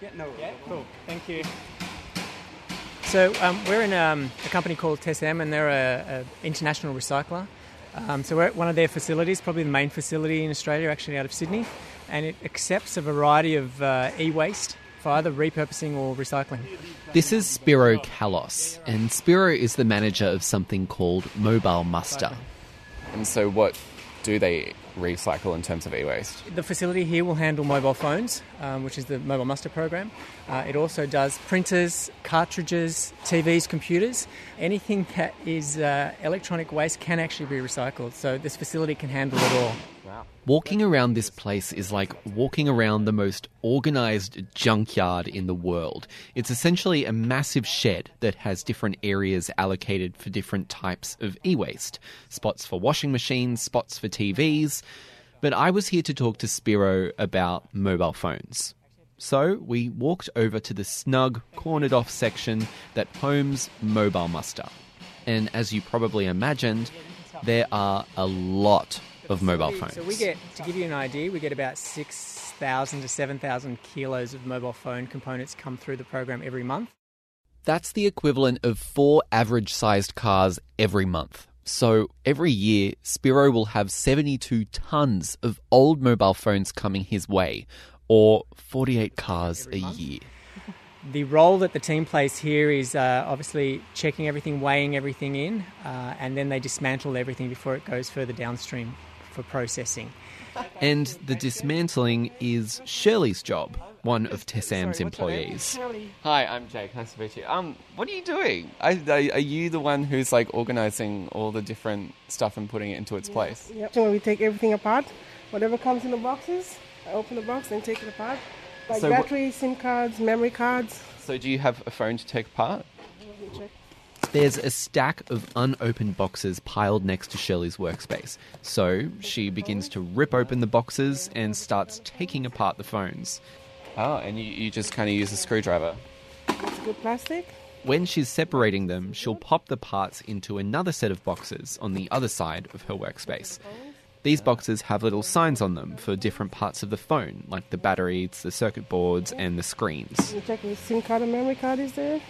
Yeah, no. Yeah, cool. Thank you. So um, we're in um, a company called TESM, and they're a, a international recycler. Um, so we're at one of their facilities, probably the main facility in Australia, actually out of Sydney, and it accepts a variety of uh, e-waste for either repurposing or recycling. This is Spiro Kalos, and Spiro is the manager of something called Mobile Muster. And so, what do they recycle in terms of e-waste? The facility here will handle mobile phones, um, which is the Mobile Muster program. Uh, it also does printers, cartridges, TVs, computers. Anything that is uh, electronic waste can actually be recycled. So this facility can handle it all. Walking around this place is like walking around the most organized junkyard in the world. It's essentially a massive shed that has different areas allocated for different types of e waste spots for washing machines, spots for TVs. But I was here to talk to Spiro about mobile phones. So we walked over to the snug, cornered off section that homes Mobile Muster. And as you probably imagined, there are a lot of mobile phones. So we get, to give you an idea, we get about 6,000 to 7,000 kilos of mobile phone components come through the program every month. That's the equivalent of four average sized cars every month. So every year, Spiro will have 72 tons of old mobile phones coming his way, or 48 cars a year. The role that the team plays here is uh, obviously checking everything, weighing everything in, uh, and then they dismantle everything before it goes further downstream for processing. And the dismantling is Shirley's job, one of Tessam's employees. Hi, I'm Jake. Nice to meet you. Um, what are you doing? I, are, are you the one who's like organizing all the different stuff and putting it into its place? Yep. So when we take everything apart, whatever comes in the boxes, I open the box and take it apart. Like So wh- batteries, SIM cards, memory cards. So, do you have a phone to take apart? Let me check. There's a stack of unopened boxes piled next to Shirley's workspace. So she begins to rip open the boxes and starts taking apart the phones. Oh, and you, you just kind of use a screwdriver. It's good plastic. When she's separating them, she'll pop the parts into another set of boxes on the other side of her workspace. These boxes have little signs on them for different parts of the phone, like the batteries, the circuit boards, and the screens. You check if SIM card and memory card is there.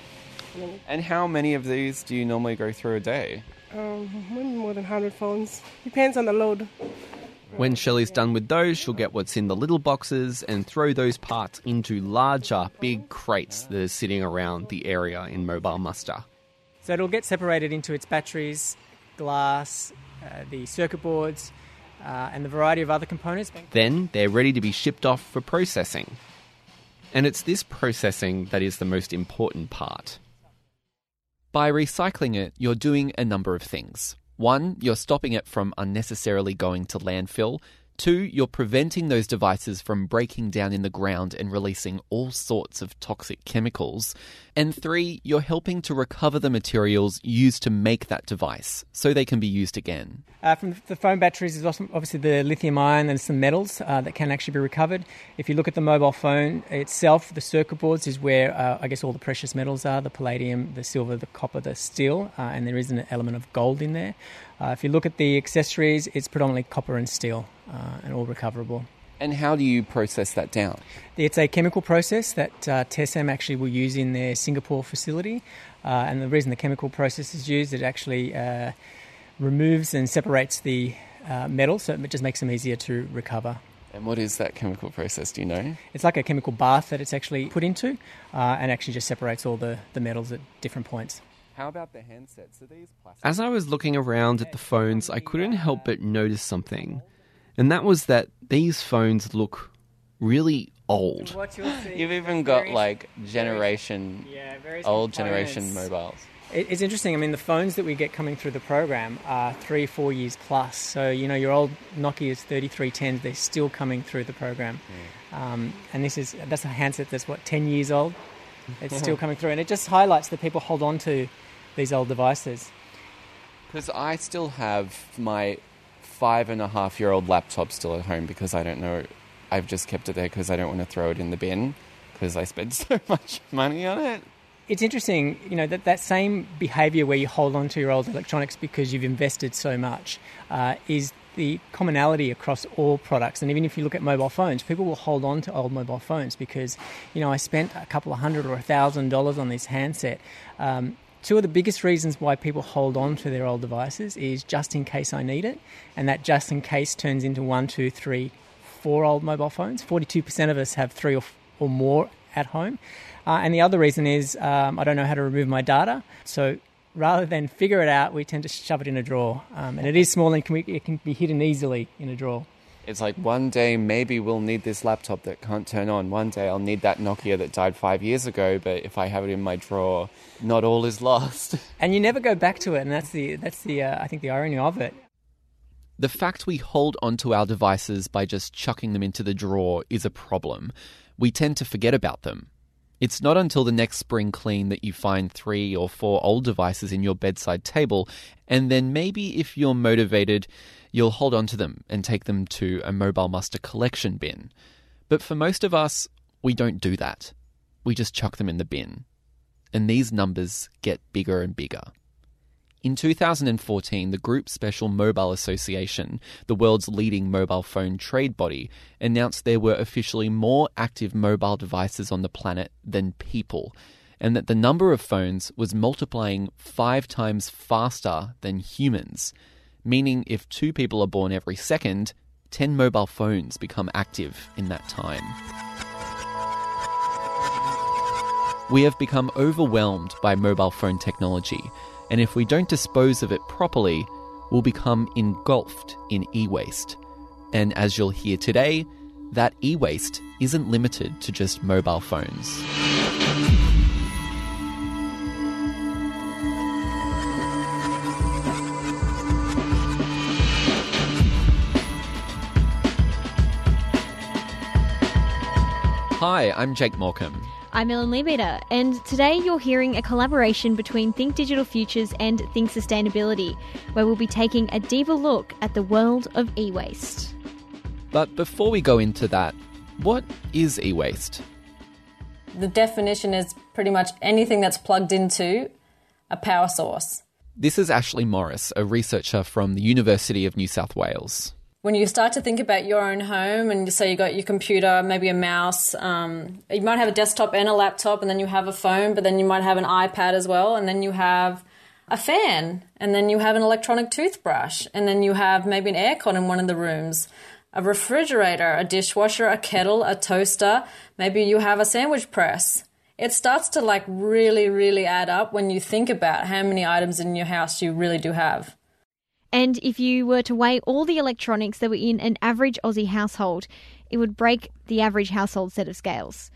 And And how many of these do you normally go through a day? um, more than 100 phones. Depends on the load. When Shelley's done with those, she'll get what's in the little boxes and throw those parts into larger, big crates that are sitting around the area in Mobile Muster. So it'll get separated into its batteries, glass, uh, the circuit boards, uh, and the variety of other components. Then they're ready to be shipped off for processing. And it's this processing that is the most important part. By recycling it, you're doing a number of things. One, you're stopping it from unnecessarily going to landfill. Two, you're preventing those devices from breaking down in the ground and releasing all sorts of toxic chemicals. And three, you're helping to recover the materials used to make that device so they can be used again. Uh, from the phone batteries is obviously the lithium ion and some metals uh, that can actually be recovered. If you look at the mobile phone itself, the circuit boards is where uh, I guess all the precious metals are the palladium, the silver, the copper, the steel, uh, and there is an element of gold in there. Uh, if you look at the accessories, it's predominantly copper and steel uh, and all recoverable. And how do you process that down? It's a chemical process that uh, TSM actually will use in their Singapore facility. Uh, and the reason the chemical process is used, it actually uh, removes and separates the uh, metal, so it just makes them easier to recover. And what is that chemical process? Do you know? It's like a chemical bath that it's actually put into uh, and actually just separates all the, the metals at different points. How about the handsets? Are these plastic? As I was looking around at the phones, I couldn't help but notice something. And that was that these phones look really old. You've even got like generation, old generation mobiles. It's interesting. I mean, the phones that we get coming through the program are three, four years plus. So, you know, your old Nokia's 3310s, they're still coming through the program. Um, and this is, that's a handset that's what, 10 years old? It's still coming through. And it just highlights that people hold on to these old devices. Because I still have my five and a half year old laptop still at home because I don't know. I've just kept it there because I don't want to throw it in the bin because I spent so much money on it. It's interesting, you know, that, that same behaviour where you hold on to your old electronics because you've invested so much uh, is the commonality across all products. And even if you look at mobile phones, people will hold on to old mobile phones because, you know, I spent a couple of hundred or a thousand dollars on this handset. Um, two of the biggest reasons why people hold on to their old devices is just in case I need it, and that just in case turns into one, two, three, four old mobile phones. 42% of us have three or, or more at home. Uh, and the other reason is um, I don't know how to remove my data. So rather than figure it out, we tend to shove it in a drawer. Um, and it is small and can be, it can be hidden easily in a drawer. It's like one day maybe we'll need this laptop that can't turn on. One day I'll need that Nokia that died five years ago, but if I have it in my drawer, not all is lost. And you never go back to it, and that's the that's the uh, I think the irony of it. The fact we hold onto our devices by just chucking them into the drawer is a problem. We tend to forget about them. It's not until the next spring clean that you find three or four old devices in your bedside table, and then maybe if you're motivated, you'll hold on to them and take them to a Mobile Muster collection bin. But for most of us, we don't do that. We just chuck them in the bin. And these numbers get bigger and bigger. In 2014, the Group Special Mobile Association, the world's leading mobile phone trade body, announced there were officially more active mobile devices on the planet than people, and that the number of phones was multiplying five times faster than humans meaning if two people are born every second, 10 mobile phones become active in that time. We have become overwhelmed by mobile phone technology, and if we don't dispose of it properly, we'll become engulfed in e waste. And as you'll hear today, that e waste isn't limited to just mobile phones. Hi, I'm Jake Morecambe. I'm Ellen Leabeater, and today you're hearing a collaboration between Think Digital Futures and Think Sustainability, where we'll be taking a deeper look at the world of e waste. But before we go into that, what is e waste? The definition is pretty much anything that's plugged into a power source. This is Ashley Morris, a researcher from the University of New South Wales when you start to think about your own home and say you got your computer, maybe a mouse, um, you might have a desktop and a laptop, and then you have a phone, but then you might have an iPad as well, and then you have a fan, and then you have an electronic toothbrush, and then you have maybe an aircon in one of the rooms, a refrigerator, a dishwasher, a kettle, a toaster, maybe you have a sandwich press. It starts to like really, really add up when you think about how many items in your house you really do have. And if you were to weigh all the electronics that were in an average Aussie household, it would break the average household set of scales.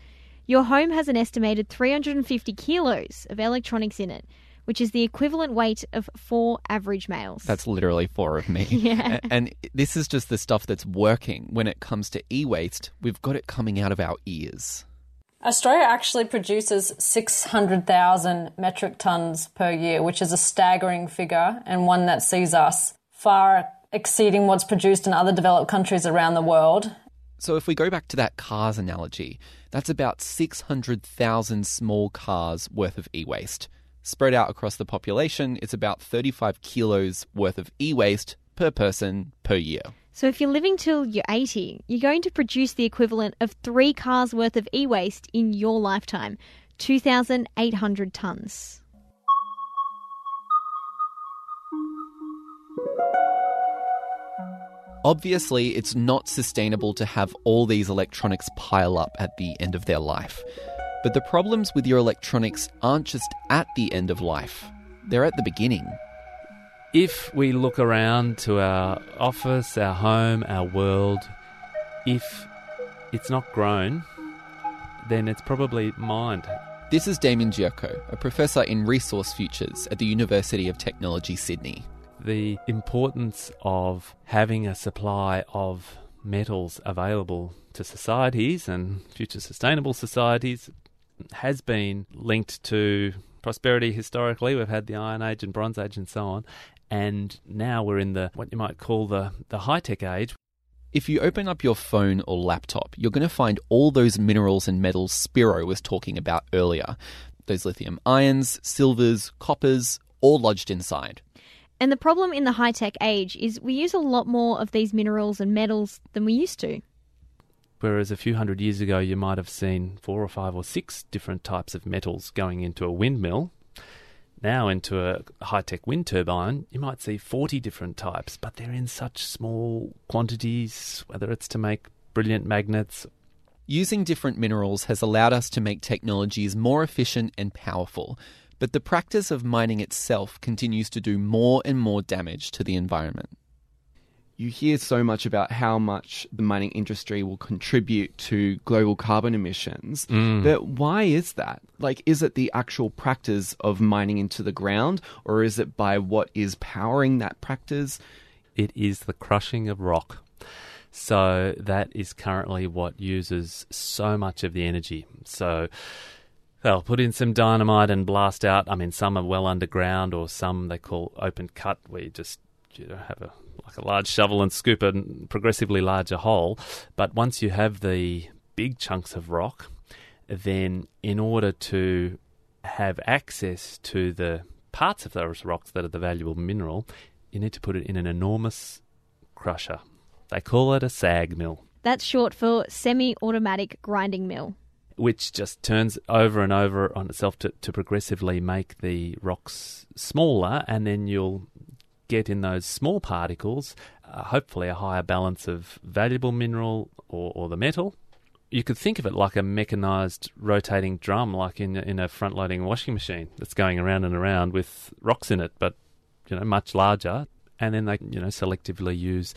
Your home has an estimated 350 kilos of electronics in it, which is the equivalent weight of four average males. That's literally four of me. Yeah. And this is just the stuff that's working. When it comes to e waste, we've got it coming out of our ears. Australia actually produces 600,000 metric tons per year, which is a staggering figure and one that sees us far exceeding what's produced in other developed countries around the world. So, if we go back to that cars analogy, that's about 600,000 small cars worth of e waste. Spread out across the population, it's about 35 kilos worth of e waste per person per year. So if you're living till you're 80, you're going to produce the equivalent of three cars worth of e waste in your lifetime 2,800 tonnes. Obviously, it's not sustainable to have all these electronics pile up at the end of their life. But the problems with your electronics aren't just at the end of life, they're at the beginning. If we look around to our office, our home, our world, if it's not grown, then it's probably mined. This is Damien Giurco, a professor in resource futures at the University of Technology, Sydney. The importance of having a supply of metals available to societies and future sustainable societies has been linked to prosperity historically. We've had the Iron Age and Bronze Age and so on and now we're in the what you might call the, the high tech age. If you open up your phone or laptop, you're going to find all those minerals and metals Spiro was talking about earlier. Those lithium ions, silvers, coppers, all lodged inside. And the problem in the high tech age is we use a lot more of these minerals and metals than we used to. Whereas a few hundred years ago, you might have seen four or five or six different types of metals going into a windmill. Now, into a high tech wind turbine, you might see 40 different types, but they're in such small quantities, whether it's to make brilliant magnets. Using different minerals has allowed us to make technologies more efficient and powerful, but the practice of mining itself continues to do more and more damage to the environment. You hear so much about how much the mining industry will contribute to global carbon emissions. Mm. But why is that? Like, is it the actual practice of mining into the ground, or is it by what is powering that practice? It is the crushing of rock. So that is currently what uses so much of the energy. So they'll put in some dynamite and blast out. I mean, some are well underground, or some they call open cut, where you just you know, have a like a large shovel and scoop a progressively larger hole. But once you have the big chunks of rock, then in order to have access to the parts of those rocks that are the valuable mineral, you need to put it in an enormous crusher. They call it a sag mill, That's short for semi automatic grinding mill. which just turns over and over on itself to, to progressively make the rocks smaller, and then you'll get in those small particles, uh, hopefully, a higher balance of valuable mineral or, or the metal. You could think of it like a mechanized rotating drum, like in in a front loading washing machine that's going around and around with rocks in it, but you know much larger. And then they you know selectively use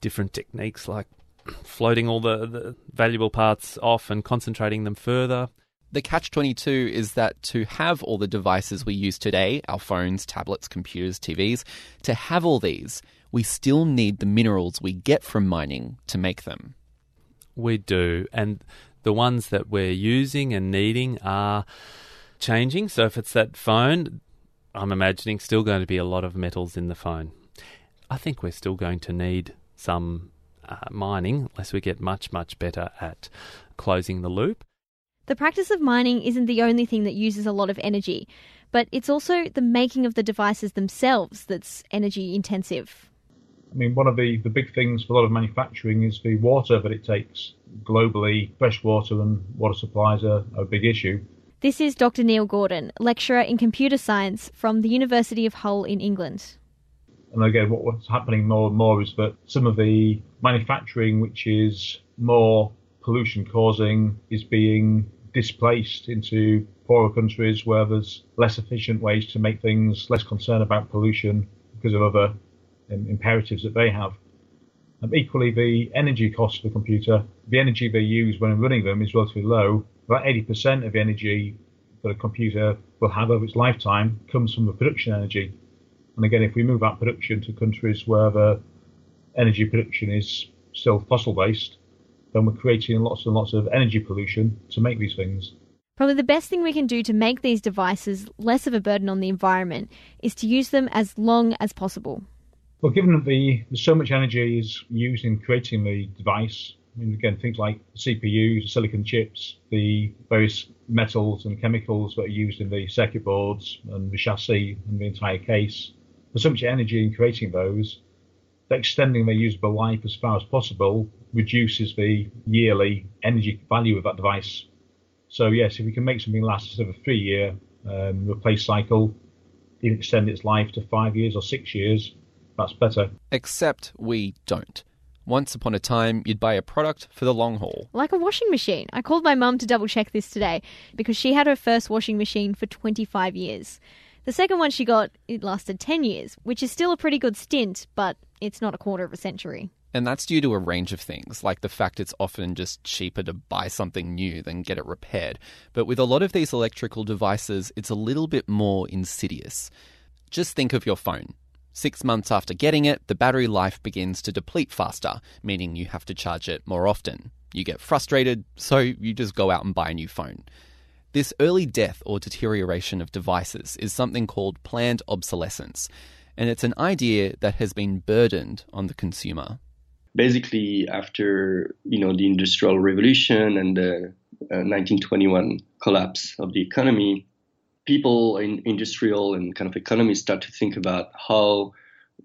different techniques like floating all the, the valuable parts off and concentrating them further. The catch 22 is that to have all the devices we use today, our phones, tablets, computers, TVs, to have all these, we still need the minerals we get from mining to make them. We do. And the ones that we're using and needing are changing. So if it's that phone, I'm imagining still going to be a lot of metals in the phone. I think we're still going to need some uh, mining unless we get much, much better at closing the loop. The practice of mining isn't the only thing that uses a lot of energy, but it's also the making of the devices themselves that's energy intensive. I mean, one of the, the big things for a lot of manufacturing is the water that it takes. Globally, fresh water and water supplies are, are a big issue. This is Dr. Neil Gordon, lecturer in computer science from the University of Hull in England. And again, what, what's happening more and more is that some of the manufacturing, which is more pollution causing, is being displaced into poorer countries where there's less efficient ways to make things, less concern about pollution because of other um, imperatives that they have. Um, equally, the energy cost of the computer, the energy they use when running them is relatively low. About 80% of the energy that a computer will have over its lifetime comes from the production energy. And again, if we move that production to countries where the energy production is still fossil based, then we're creating lots and lots of energy pollution to make these things. Probably the best thing we can do to make these devices less of a burden on the environment is to use them as long as possible. Well, given that the there's so much energy is used in creating the device, I mean, again, things like CPUs, silicon chips, the various metals and chemicals that are used in the circuit boards and the chassis and the entire case, there's so much energy in creating those extending their usable life as far as possible reduces the yearly energy value of that device. So, yes, if we can make something last instead of a three year um, replace cycle, even extend its life to five years or six years, that's better. Except we don't. Once upon a time, you'd buy a product for the long haul. Like a washing machine. I called my mum to double check this today because she had her first washing machine for 25 years. The second one she got, it lasted 10 years, which is still a pretty good stint, but it's not a quarter of a century. And that's due to a range of things, like the fact it's often just cheaper to buy something new than get it repaired. But with a lot of these electrical devices, it's a little bit more insidious. Just think of your phone. Six months after getting it, the battery life begins to deplete faster, meaning you have to charge it more often. You get frustrated, so you just go out and buy a new phone. This early death or deterioration of devices is something called planned obsolescence, and it's an idea that has been burdened on the consumer. Basically, after you know the Industrial Revolution and the uh, 1921 collapse of the economy, people in industrial and kind of economy start to think about how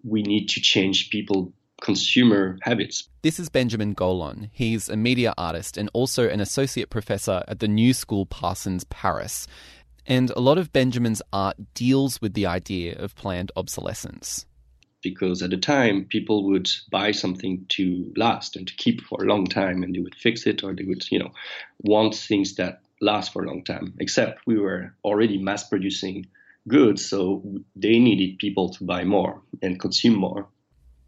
we need to change people consumer habits. This is Benjamin Gaulon. He's a media artist and also an associate professor at the New School Parsons Paris. And a lot of Benjamin's art deals with the idea of planned obsolescence. Because at the time, people would buy something to last and to keep for a long time, and they would fix it or they would, you know, want things that last for a long time. Except we were already mass producing goods, so they needed people to buy more and consume more.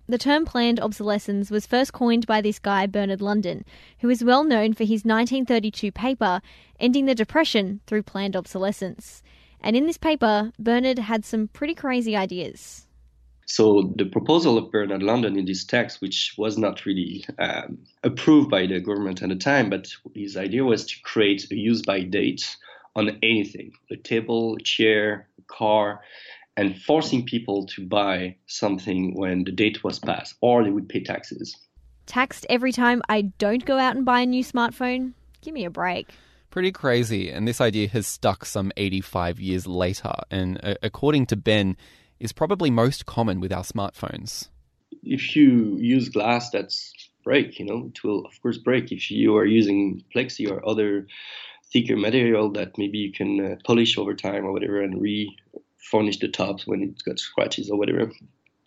The term planned obsolescence was first coined by this guy, Bernard London, who is well known for his 1932 paper, Ending the Depression Through Planned Obsolescence. And in this paper, Bernard had some pretty crazy ideas. So, the proposal of Bernard London in this text, which was not really um, approved by the government at the time, but his idea was to create a use by date on anything a table, a chair, a car, and forcing people to buy something when the date was passed, or they would pay taxes. Taxed every time I don't go out and buy a new smartphone? Give me a break. Pretty crazy, and this idea has stuck some 85 years later, and uh, according to Ben, is probably most common with our smartphones. If you use glass that's break, you know, it will of course break. If you are using plexi or other thicker material that maybe you can uh, polish over time or whatever and re furnish the tops when it's got scratches or whatever,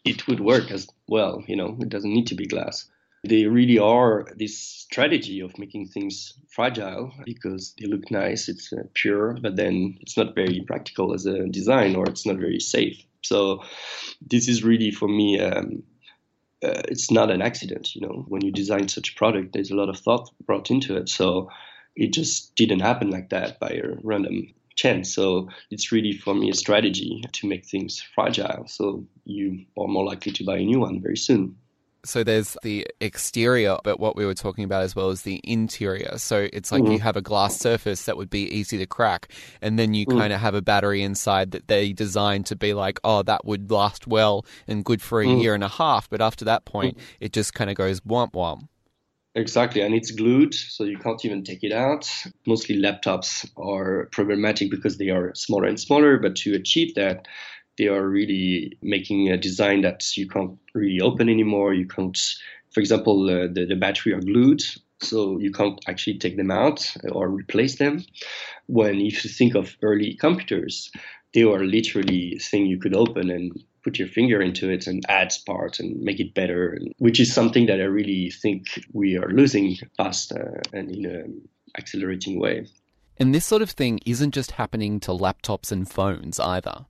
it would work as well. You know, it doesn't need to be glass. They really are this strategy of making things fragile because they look nice, it's uh, pure, but then it's not very practical as a design or it's not very safe. So this is really for me. Um, uh, it's not an accident, you know. When you design such a product, there's a lot of thought brought into it. So it just didn't happen like that by a random chance. So it's really for me a strategy to make things fragile. So you are more likely to buy a new one very soon. So there's the exterior, but what we were talking about as well is the interior. So it's like mm-hmm. you have a glass surface that would be easy to crack, and then you mm. kind of have a battery inside that they designed to be like, oh, that would last well and good for a mm. year and a half. But after that point, mm. it just kind of goes womp womp. Exactly, and it's glued, so you can't even take it out. Mostly laptops are problematic because they are smaller and smaller, but to achieve that, they are really making a design that you can't really open anymore. You can't, for example, uh, the, the battery are glued, so you can't actually take them out or replace them. When if you think of early computers, they were literally thing you could open and put your finger into it and add parts and make it better, which is something that I really think we are losing fast uh, and in an accelerating way. And this sort of thing isn't just happening to laptops and phones either.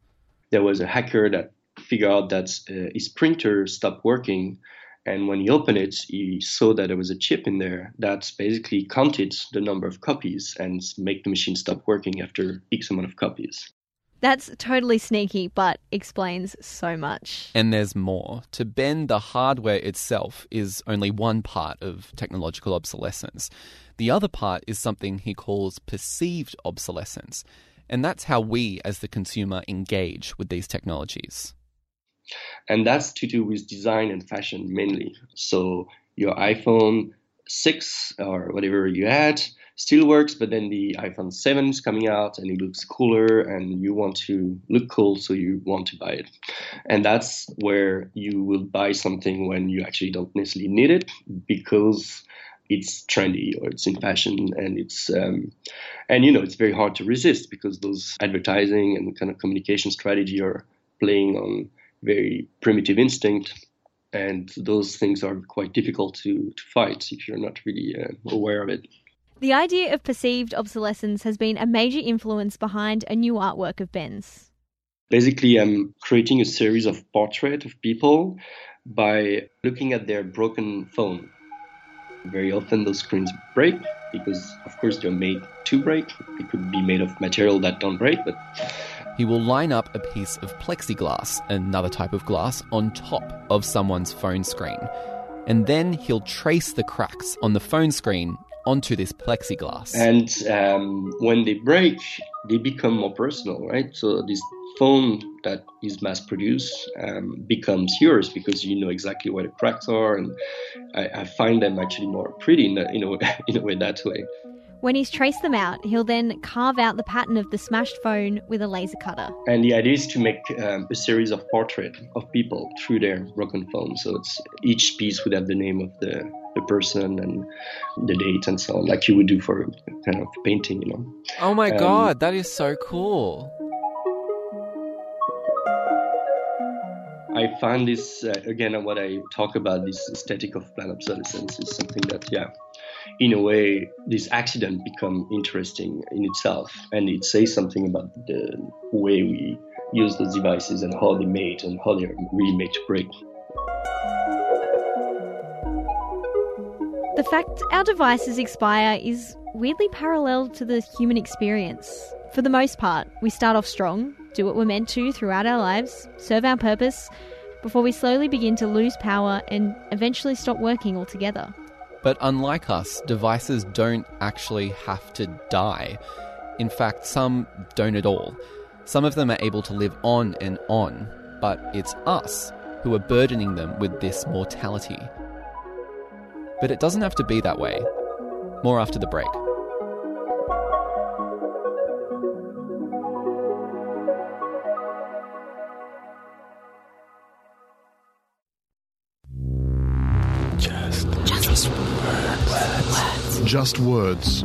There was a hacker that figured out that uh, his printer stopped working. And when he opened it, he saw that there was a chip in there that basically counted the number of copies and make the machine stop working after X amount of copies. That's totally sneaky, but explains so much. And there's more. To Ben, the hardware itself is only one part of technological obsolescence. The other part is something he calls perceived obsolescence. And that's how we, as the consumer, engage with these technologies. And that's to do with design and fashion mainly. So, your iPhone 6 or whatever you had still works, but then the iPhone 7 is coming out and it looks cooler and you want to look cool, so you want to buy it. And that's where you will buy something when you actually don't necessarily need it because it's trendy or it's in fashion and it's um, and you know it's very hard to resist because those advertising and kind of communication strategy are playing on very primitive instinct and those things are quite difficult to, to fight if you're not really uh, aware of it the idea of perceived obsolescence has been a major influence behind a new artwork of Ben's. Basically, I'm creating a series of portraits of people by looking at their broken phone. Very often, those screens break because, of course, they're made to break. It could be made of material that don't break, but. He will line up a piece of plexiglass, another type of glass, on top of someone's phone screen. And then he'll trace the cracks on the phone screen onto this plexiglass. And um, when they break, they become more personal, right? So this phone that is mass produced um, becomes yours because you know exactly where the cracks are, and I, I find them actually more pretty in, a, in, a way, in a way that way. When he's traced them out, he'll then carve out the pattern of the smashed phone with a laser cutter. And the idea is to make um, a series of portraits of people through their broken phone. So it's each piece would have the name of the, the person and the date and so on, like you would do for kind of painting, you know. Oh my Um, god, that is so cool. I find this uh, again what I talk about this aesthetic of planned obsolescence is something that yeah in a way this accident become interesting in itself and it says something about the way we use those devices and how they're made and how they're really made to break. The fact our devices expire is weirdly parallel to the human experience. For the most part, we start off strong, do what we're meant to throughout our lives, serve our purpose, before we slowly begin to lose power and eventually stop working altogether. But unlike us, devices don't actually have to die. In fact, some don't at all. Some of them are able to live on and on, but it's us who are burdening them with this mortality. But it doesn't have to be that way. More after the break. Just words. just words.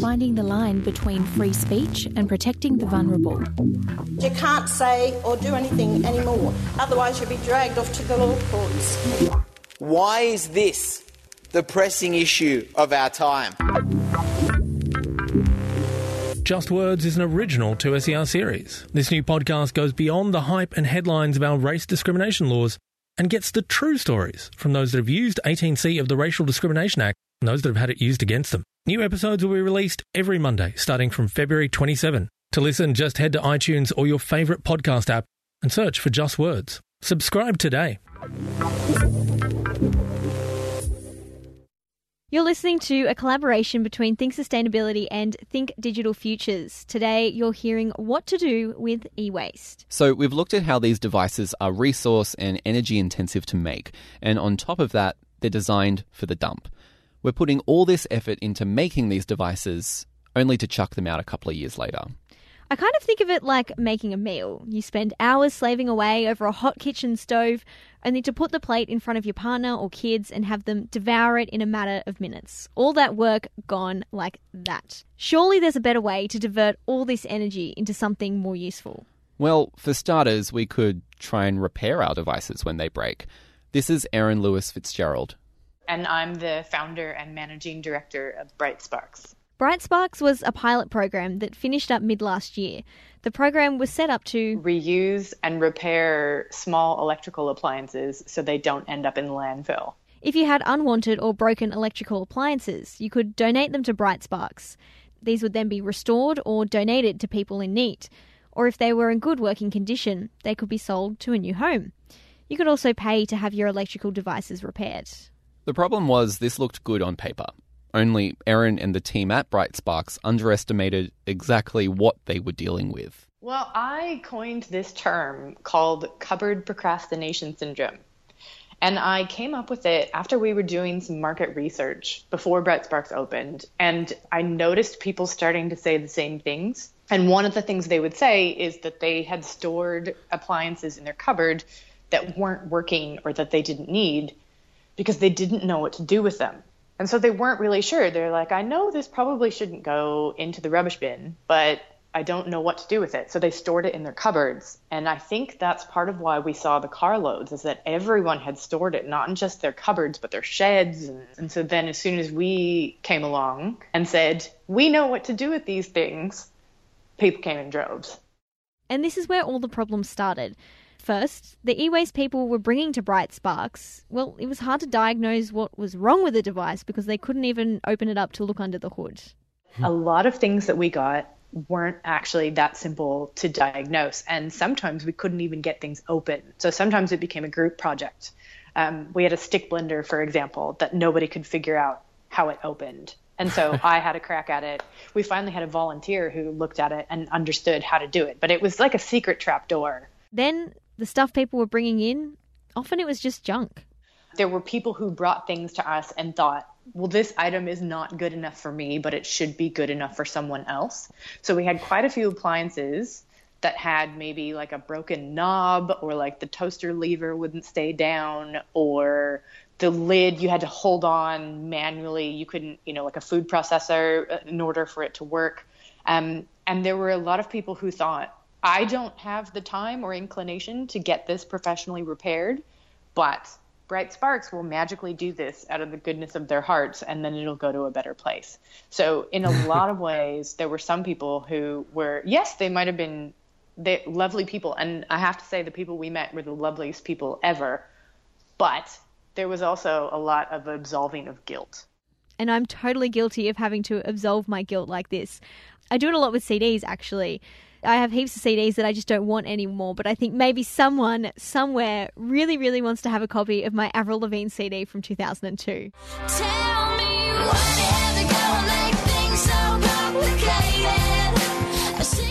Finding the line between free speech and protecting the vulnerable. You can't say or do anything anymore, otherwise, you'll be dragged off to the law courts. Why is this the pressing issue of our time? Just Words is an original 2SER series. This new podcast goes beyond the hype and headlines of our race discrimination laws and gets the true stories from those that have used 18C of the Racial Discrimination Act and those that have had it used against them. New episodes will be released every Monday starting from February 27. To listen, just head to iTunes or your favourite podcast app and search for Just Words. Subscribe today. You're listening to a collaboration between Think Sustainability and Think Digital Futures. Today, you're hearing what to do with e waste. So, we've looked at how these devices are resource and energy intensive to make, and on top of that, they're designed for the dump. We're putting all this effort into making these devices only to chuck them out a couple of years later. I kind of think of it like making a meal. You spend hours slaving away over a hot kitchen stove, only to put the plate in front of your partner or kids and have them devour it in a matter of minutes. All that work gone like that. Surely there's a better way to divert all this energy into something more useful. Well, for starters, we could try and repair our devices when they break. This is Erin Lewis Fitzgerald. And I'm the founder and managing director of Bright Sparks. Bright Sparks was a pilot program that finished up mid last year. The program was set up to reuse and repair small electrical appliances so they don't end up in landfill. If you had unwanted or broken electrical appliances, you could donate them to Bright Sparks. These would then be restored or donated to people in need. Or if they were in good working condition, they could be sold to a new home. You could also pay to have your electrical devices repaired. The problem was this looked good on paper. Only Erin and the team at Bright Sparks underestimated exactly what they were dealing with. Well, I coined this term called cupboard procrastination syndrome. And I came up with it after we were doing some market research before Bright Sparks opened. And I noticed people starting to say the same things. And one of the things they would say is that they had stored appliances in their cupboard that weren't working or that they didn't need because they didn't know what to do with them. And so they weren't really sure. They're like, I know this probably shouldn't go into the rubbish bin, but I don't know what to do with it. So they stored it in their cupboards. And I think that's part of why we saw the carloads is that everyone had stored it, not in just their cupboards, but their sheds. And, so then as soon as we came along and said, we know what to do with these things, people came in droves. And this is where all the problems started. First, the e waste people were bringing to Bright Sparks, well, it was hard to diagnose what was wrong with the device because they couldn't even open it up to look under the hood. A lot of things that we got weren't actually that simple to diagnose, and sometimes we couldn't even get things open. So sometimes it became a group project. Um, we had a stick blender, for example, that nobody could figure out how it opened. And so I had a crack at it. We finally had a volunteer who looked at it and understood how to do it, but it was like a secret trap door. Then the stuff people were bringing in, often it was just junk. There were people who brought things to us and thought well, this item is not good enough for me, but it should be good enough for someone else. So we had quite a few appliances that had maybe like a broken knob or like the toaster lever wouldn't stay down or the lid you had to hold on manually. You couldn't, you know, like a food processor in order for it to work. Um, and there were a lot of people who thought, I don't have the time or inclination to get this professionally repaired, but Bright Sparks will magically do this out of the goodness of their hearts and then it'll go to a better place. So, in a lot of ways, there were some people who were, yes, they might have been they lovely people. And I have to say, the people we met were the loveliest people ever. But there was also a lot of absolving of guilt. And I'm totally guilty of having to absolve my guilt like this. I do it a lot with CDs, actually. I have heaps of CDs that I just don't want anymore, but I think maybe someone somewhere really, really wants to have a copy of my Avril Lavigne CD from 2002.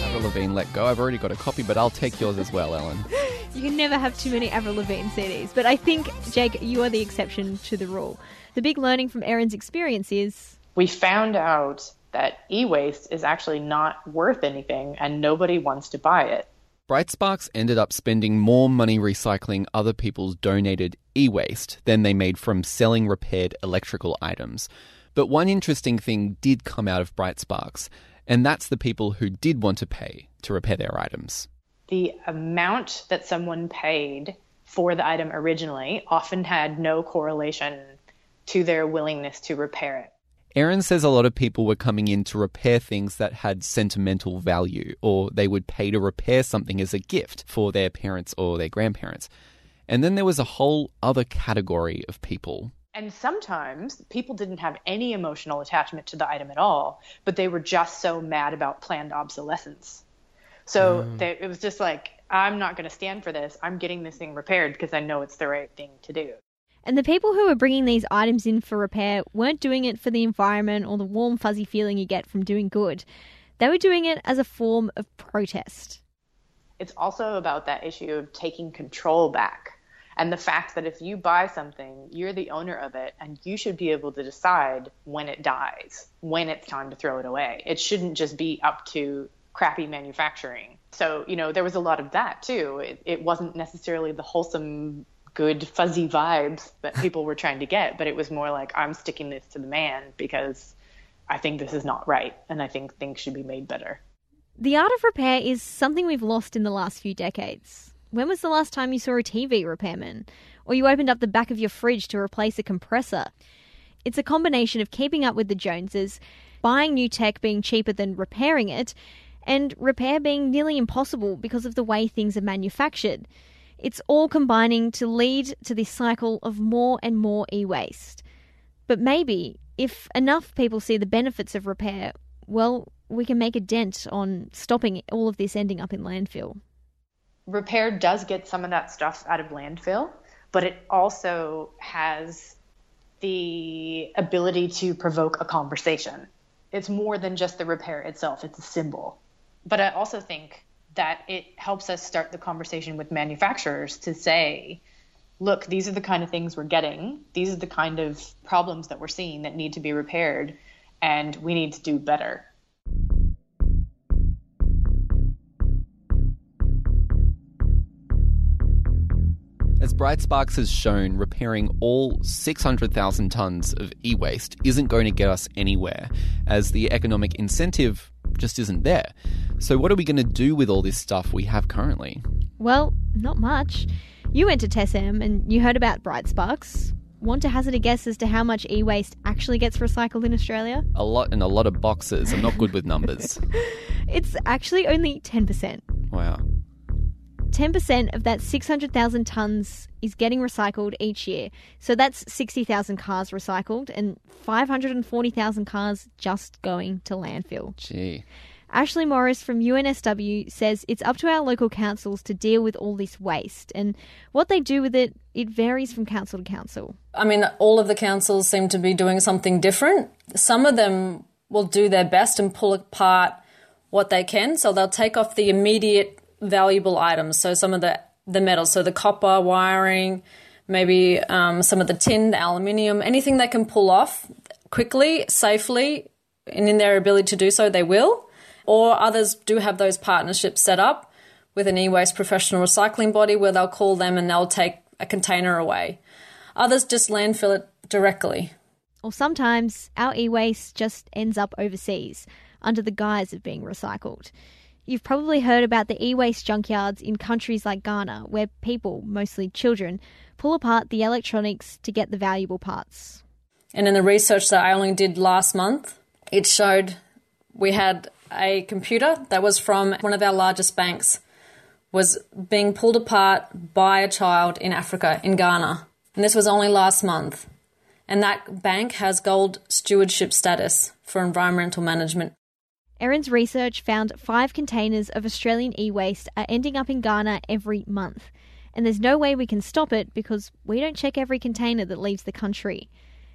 Avril Lavigne, let go. I've already got a copy, but I'll take yours as well, Ellen. You can never have too many Avril Lavigne CDs, but I think, Jake, you are the exception to the rule. The big learning from Erin's experience is we found out that e waste is actually not worth anything and nobody wants to buy it. Brightsparks ended up spending more money recycling other people's donated e waste than they made from selling repaired electrical items. But one interesting thing did come out of Brightsparks, and that's the people who did want to pay to repair their items the amount that someone paid for the item originally often had no correlation to their willingness to repair it. Erin says a lot of people were coming in to repair things that had sentimental value, or they would pay to repair something as a gift for their parents or their grandparents. And then there was a whole other category of people. And sometimes people didn't have any emotional attachment to the item at all, but they were just so mad about planned obsolescence so mm. they, it was just like, I'm not going to stand for this. I'm getting this thing repaired because I know it's the right thing to do. And the people who were bringing these items in for repair weren't doing it for the environment or the warm, fuzzy feeling you get from doing good. They were doing it as a form of protest. It's also about that issue of taking control back and the fact that if you buy something, you're the owner of it and you should be able to decide when it dies, when it's time to throw it away. It shouldn't just be up to crappy manufacturing. So, you know, there was a lot of that too. It, it wasn't necessarily the wholesome, good, fuzzy vibes that people were trying to get, but it was more like, I'm sticking this to the man because I think this is not right and I think things should be made better. The art of repair is something we've lost in the last few decades. When was the last time you saw a TV repairman? Or you opened up the back of your fridge to replace a compressor? It's a combination of keeping up with the Joneses, buying new tech being cheaper than repairing it, and repair being nearly impossible because of the way things are manufactured. It's all combining to lead to this cycle of more and more e waste. But maybe, if enough people see the benefits of repair, well, we can make a dent on stopping all of this ending up in landfill. Repair does get some of that stuff out of landfill, but it also has the ability to provoke a conversation. It's more than just the repair itself, it's a symbol but I also think that it helps us start the conversation with manufacturers to say, look, these are the kind of things we're getting. These are the kind of problems that we're seeing that need to be repaired, and we need to do better. As Brightsparks has shown, repairing all 600,000 tonnes of e waste isn't going to get us anywhere, as the economic incentive just isn't there. So, what are we going to do with all this stuff we have currently? Well, not much. You went to TESM and you heard about Bright Sparks. Want to hazard a guess as to how much e waste actually gets recycled in Australia? A lot in a lot of boxes. I'm not good with numbers. it's actually only 10%. Wow. 10% of that 600,000 tonnes is getting recycled each year. So that's 60,000 cars recycled and 540,000 cars just going to landfill. Gee. Ashley Morris from UNSW says it's up to our local councils to deal with all this waste, and what they do with it, it varies from council to council. I mean, all of the councils seem to be doing something different. Some of them will do their best and pull apart what they can, so they'll take off the immediate valuable items. So some of the the metals, so the copper wiring, maybe um, some of the tin, the aluminium, anything they can pull off quickly, safely, and in their ability to do so, they will. Or others do have those partnerships set up with an e waste professional recycling body where they'll call them and they'll take a container away. Others just landfill it directly. Or sometimes our e waste just ends up overseas under the guise of being recycled. You've probably heard about the e waste junkyards in countries like Ghana, where people, mostly children, pull apart the electronics to get the valuable parts. And in the research that I only did last month, it showed we had a computer that was from one of our largest banks was being pulled apart by a child in Africa, in Ghana. And this was only last month. And that bank has gold stewardship status for environmental management. Erin's research found five containers of Australian e waste are ending up in Ghana every month. And there's no way we can stop it because we don't check every container that leaves the country.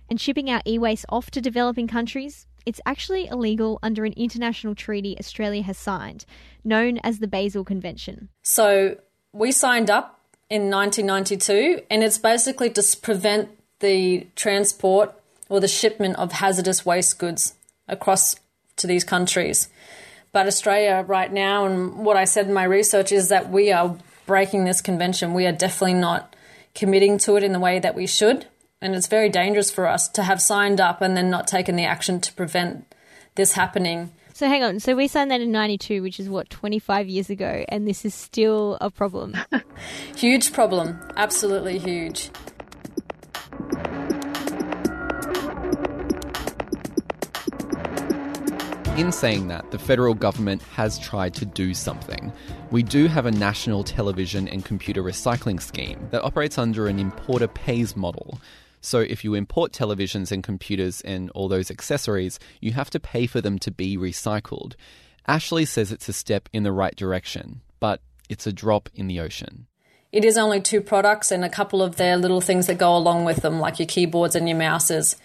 And shipping our e waste off to developing countries, it's actually illegal under an international treaty Australia has signed, known as the Basel Convention. So we signed up in 1992, and it's basically to prevent the transport or the shipment of hazardous waste goods across to these countries. But Australia, right now, and what I said in my research is that we are breaking this convention. We are definitely not committing to it in the way that we should. And it's very dangerous for us to have signed up and then not taken the action to prevent this happening. So hang on. So we signed that in 92, which is what, 25 years ago, and this is still a problem. huge problem. Absolutely huge. In saying that, the federal government has tried to do something. We do have a national television and computer recycling scheme that operates under an importer pays model. So if you import televisions and computers and all those accessories, you have to pay for them to be recycled. Ashley says it's a step in the right direction, but it's a drop in the ocean. It is only two products and a couple of their little things that go along with them, like your keyboards and your mouses.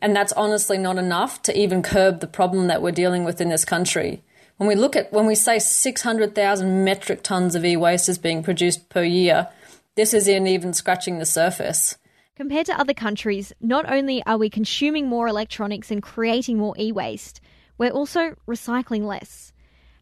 And that's honestly not enough to even curb the problem that we're dealing with in this country. When we look at, when we say 600,000 metric tons of e waste is being produced per year, this isn't even scratching the surface. Compared to other countries, not only are we consuming more electronics and creating more e waste, we're also recycling less.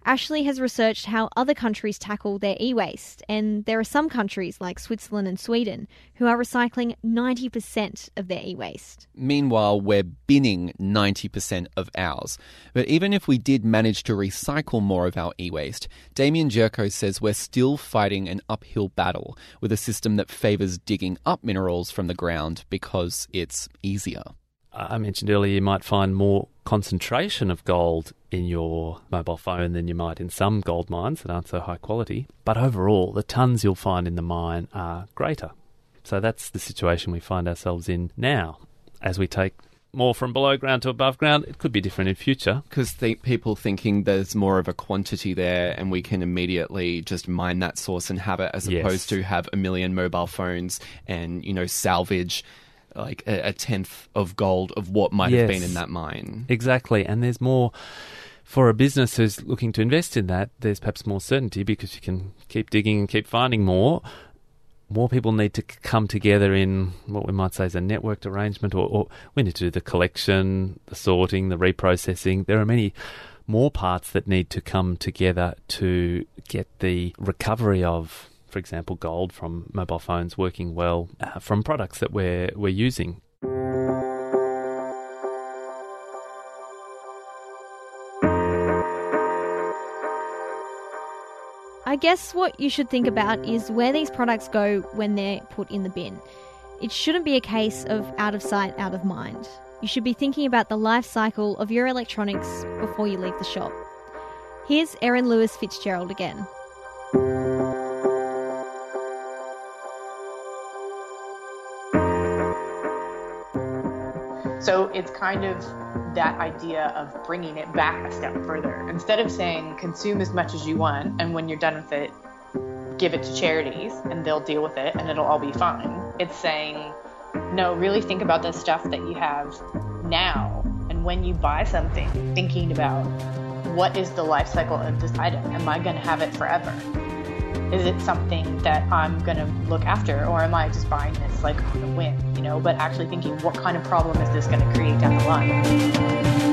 Ashley has researched how other countries tackle their e waste, and there are some countries like Switzerland and Sweden who are recycling 90% of their e waste. Meanwhile, we're binning 90% of ours. But even if we did manage to recycle more of our e waste, Damien Giurco says we're still fighting an uphill battle with a system that favours digging up minerals from the ground because it's easier. I mentioned earlier you might find more concentration of gold in your mobile phone than you might in some gold mines that aren't so high quality. But overall, the tons you'll find in the mine are greater. So that's the situation we find ourselves in now. As we take more from below ground to above ground, it could be different in future. Because th- people thinking there's more of a quantity there and we can immediately just mine that source and have it as Yes. opposed to have a million mobile phones and, you know, salvage like a, a tenth of gold of what might have been in that mine. Exactly. And there's more for a business who's looking to invest in that, there's perhaps more certainty because you can keep digging and keep finding more. More people need to come together in what we might say is a networked arrangement, or, or we need to do the collection, the sorting, the reprocessing. There are many more parts that need to come together to get the recovery of, for example, gold from mobile phones working well uh, from products that we're we're using. I guess what you should think about is where these products go when they're put in the bin. It shouldn't be a case of out of sight, out of mind. You should be thinking about the life cycle of your electronics before you leave the shop. Here's Erin Lewis Fitzgerald again. So it's kind of that idea of bringing it back a step further. Instead of saying consume as much as you want and when you're done with it, give it to charities and they'll deal with it and it'll all be fine. It's saying, no, really think about the stuff that you have now. And when you buy something, thinking about what is the life cycle of this item? Am I going to have it forever? Is it something that I'm going to look after, or am I just buying this like on a whim, you know? But actually thinking, what kind of problem is this going to create down the line?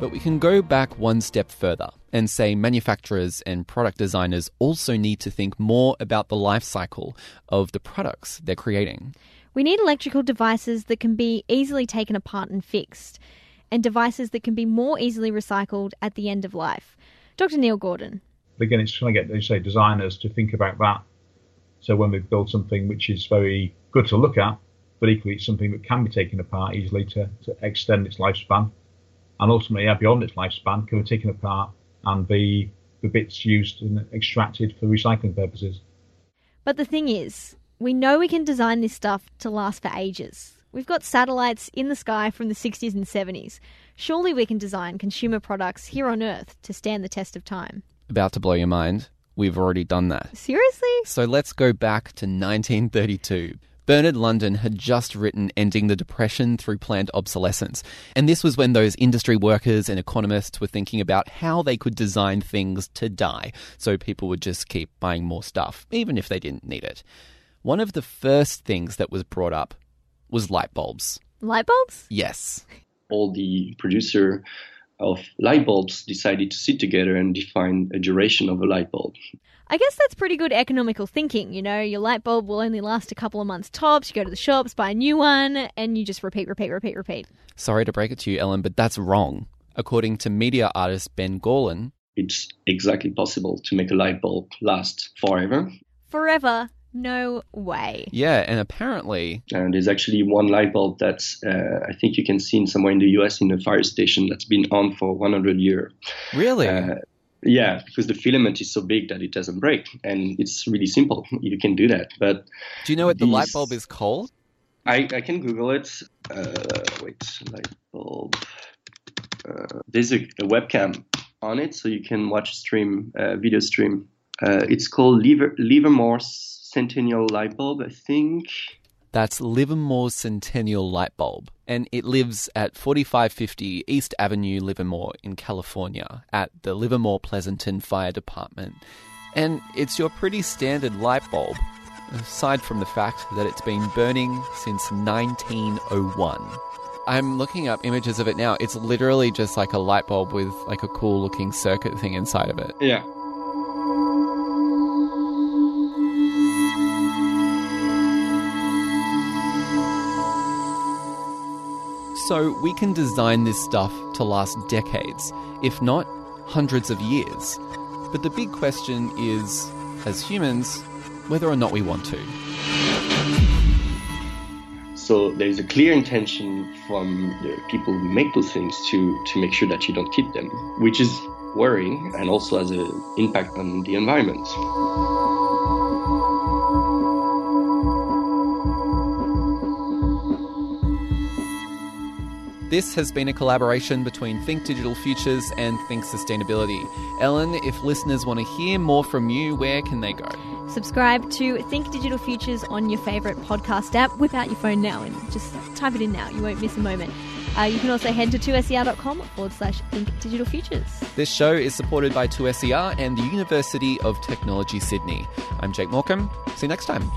But we can go back one step further and say manufacturers and product designers also need to think more about the life cycle of the products they're creating. We need electrical devices that can be easily taken apart and fixed, and devices that can be more easily recycled at the end of life. Dr. Neil Gordon. Again, it's trying to get, you say, designers to think about that. So when we build something which is very good to look at, but equally it's something that can be taken apart easily to, to extend its lifespan, and ultimately, yeah, beyond its lifespan, can be taken apart and be the bits used and extracted for recycling purposes. But the thing is, we know we can design this stuff to last for ages. We've got satellites in the sky from the 60s and 70s. Surely we can design consumer products here on Earth to stand the test of time. About to blow your mind, we've already done that. Seriously? So let's go back to 1932. Bernard London had just written Ending the Depression Through Planned Obsolescence. And this was when those industry workers and economists were thinking about how they could design things to die so people would just keep buying more stuff, even if they didn't need it. One of the first things that was brought up was light bulbs. Light bulbs? Yes. All the producer of light bulbs decided to sit together and define a duration of a light bulb. I guess that's pretty good economical thinking. You know, your light bulb will only last a couple of months tops. You go to the shops, buy a new one, and you just repeat, repeat, repeat, repeat. Sorry to break it to you, Ellen, but that's wrong. According to media artist Ben Gaulon, it's exactly possible to make a light bulb last forever. Forever? No way. Yeah, and apparently. And there's actually one light bulb that's, uh, I think you can see in somewhere in the US in a fire station that's been on for 100 years. Really? Uh, yeah, because the filament is so big that it doesn't break, and it's really simple. You can do that. But do you know what these... the light bulb is called? I, I can Google it. Uh, wait, light bulb. Uh, there's a, a, webcam on it, so you can watch stream, uh, video stream. Uh, it's called Liver, Livermore Centennial Light Bulb, I think. That's Livermore's Centennial Light Bulb, and it lives at 4550 East Avenue, Livermore, in California, at the Livermore Pleasanton Fire Department. And it's your pretty standard light bulb, aside from the fact that it's been burning since 1901. I'm looking up images of it now. It's literally just like a light bulb with like a cool looking circuit thing inside of it. Yeah. So we can design this stuff to last decades, if not hundreds of years. But the big question is, as humans, whether or not we want to. So there's a clear intention from the people who make those things to, to make sure that you don't keep them, which is worrying and also has an impact on the environment. This has been a collaboration between Think Digital Futures and Think Sustainability. Ellen, if listeners want to hear more from you, where can they go? Subscribe to Think Digital Futures on your favourite podcast app. Whip out your phone now and just type it in now. You won't miss a moment. Uh, you can also head to 2ser.com forward slash Think Digital Futures. This show is supported by 2SER and the University of Technology Sydney. I'm Jake Morecambe. See you next time.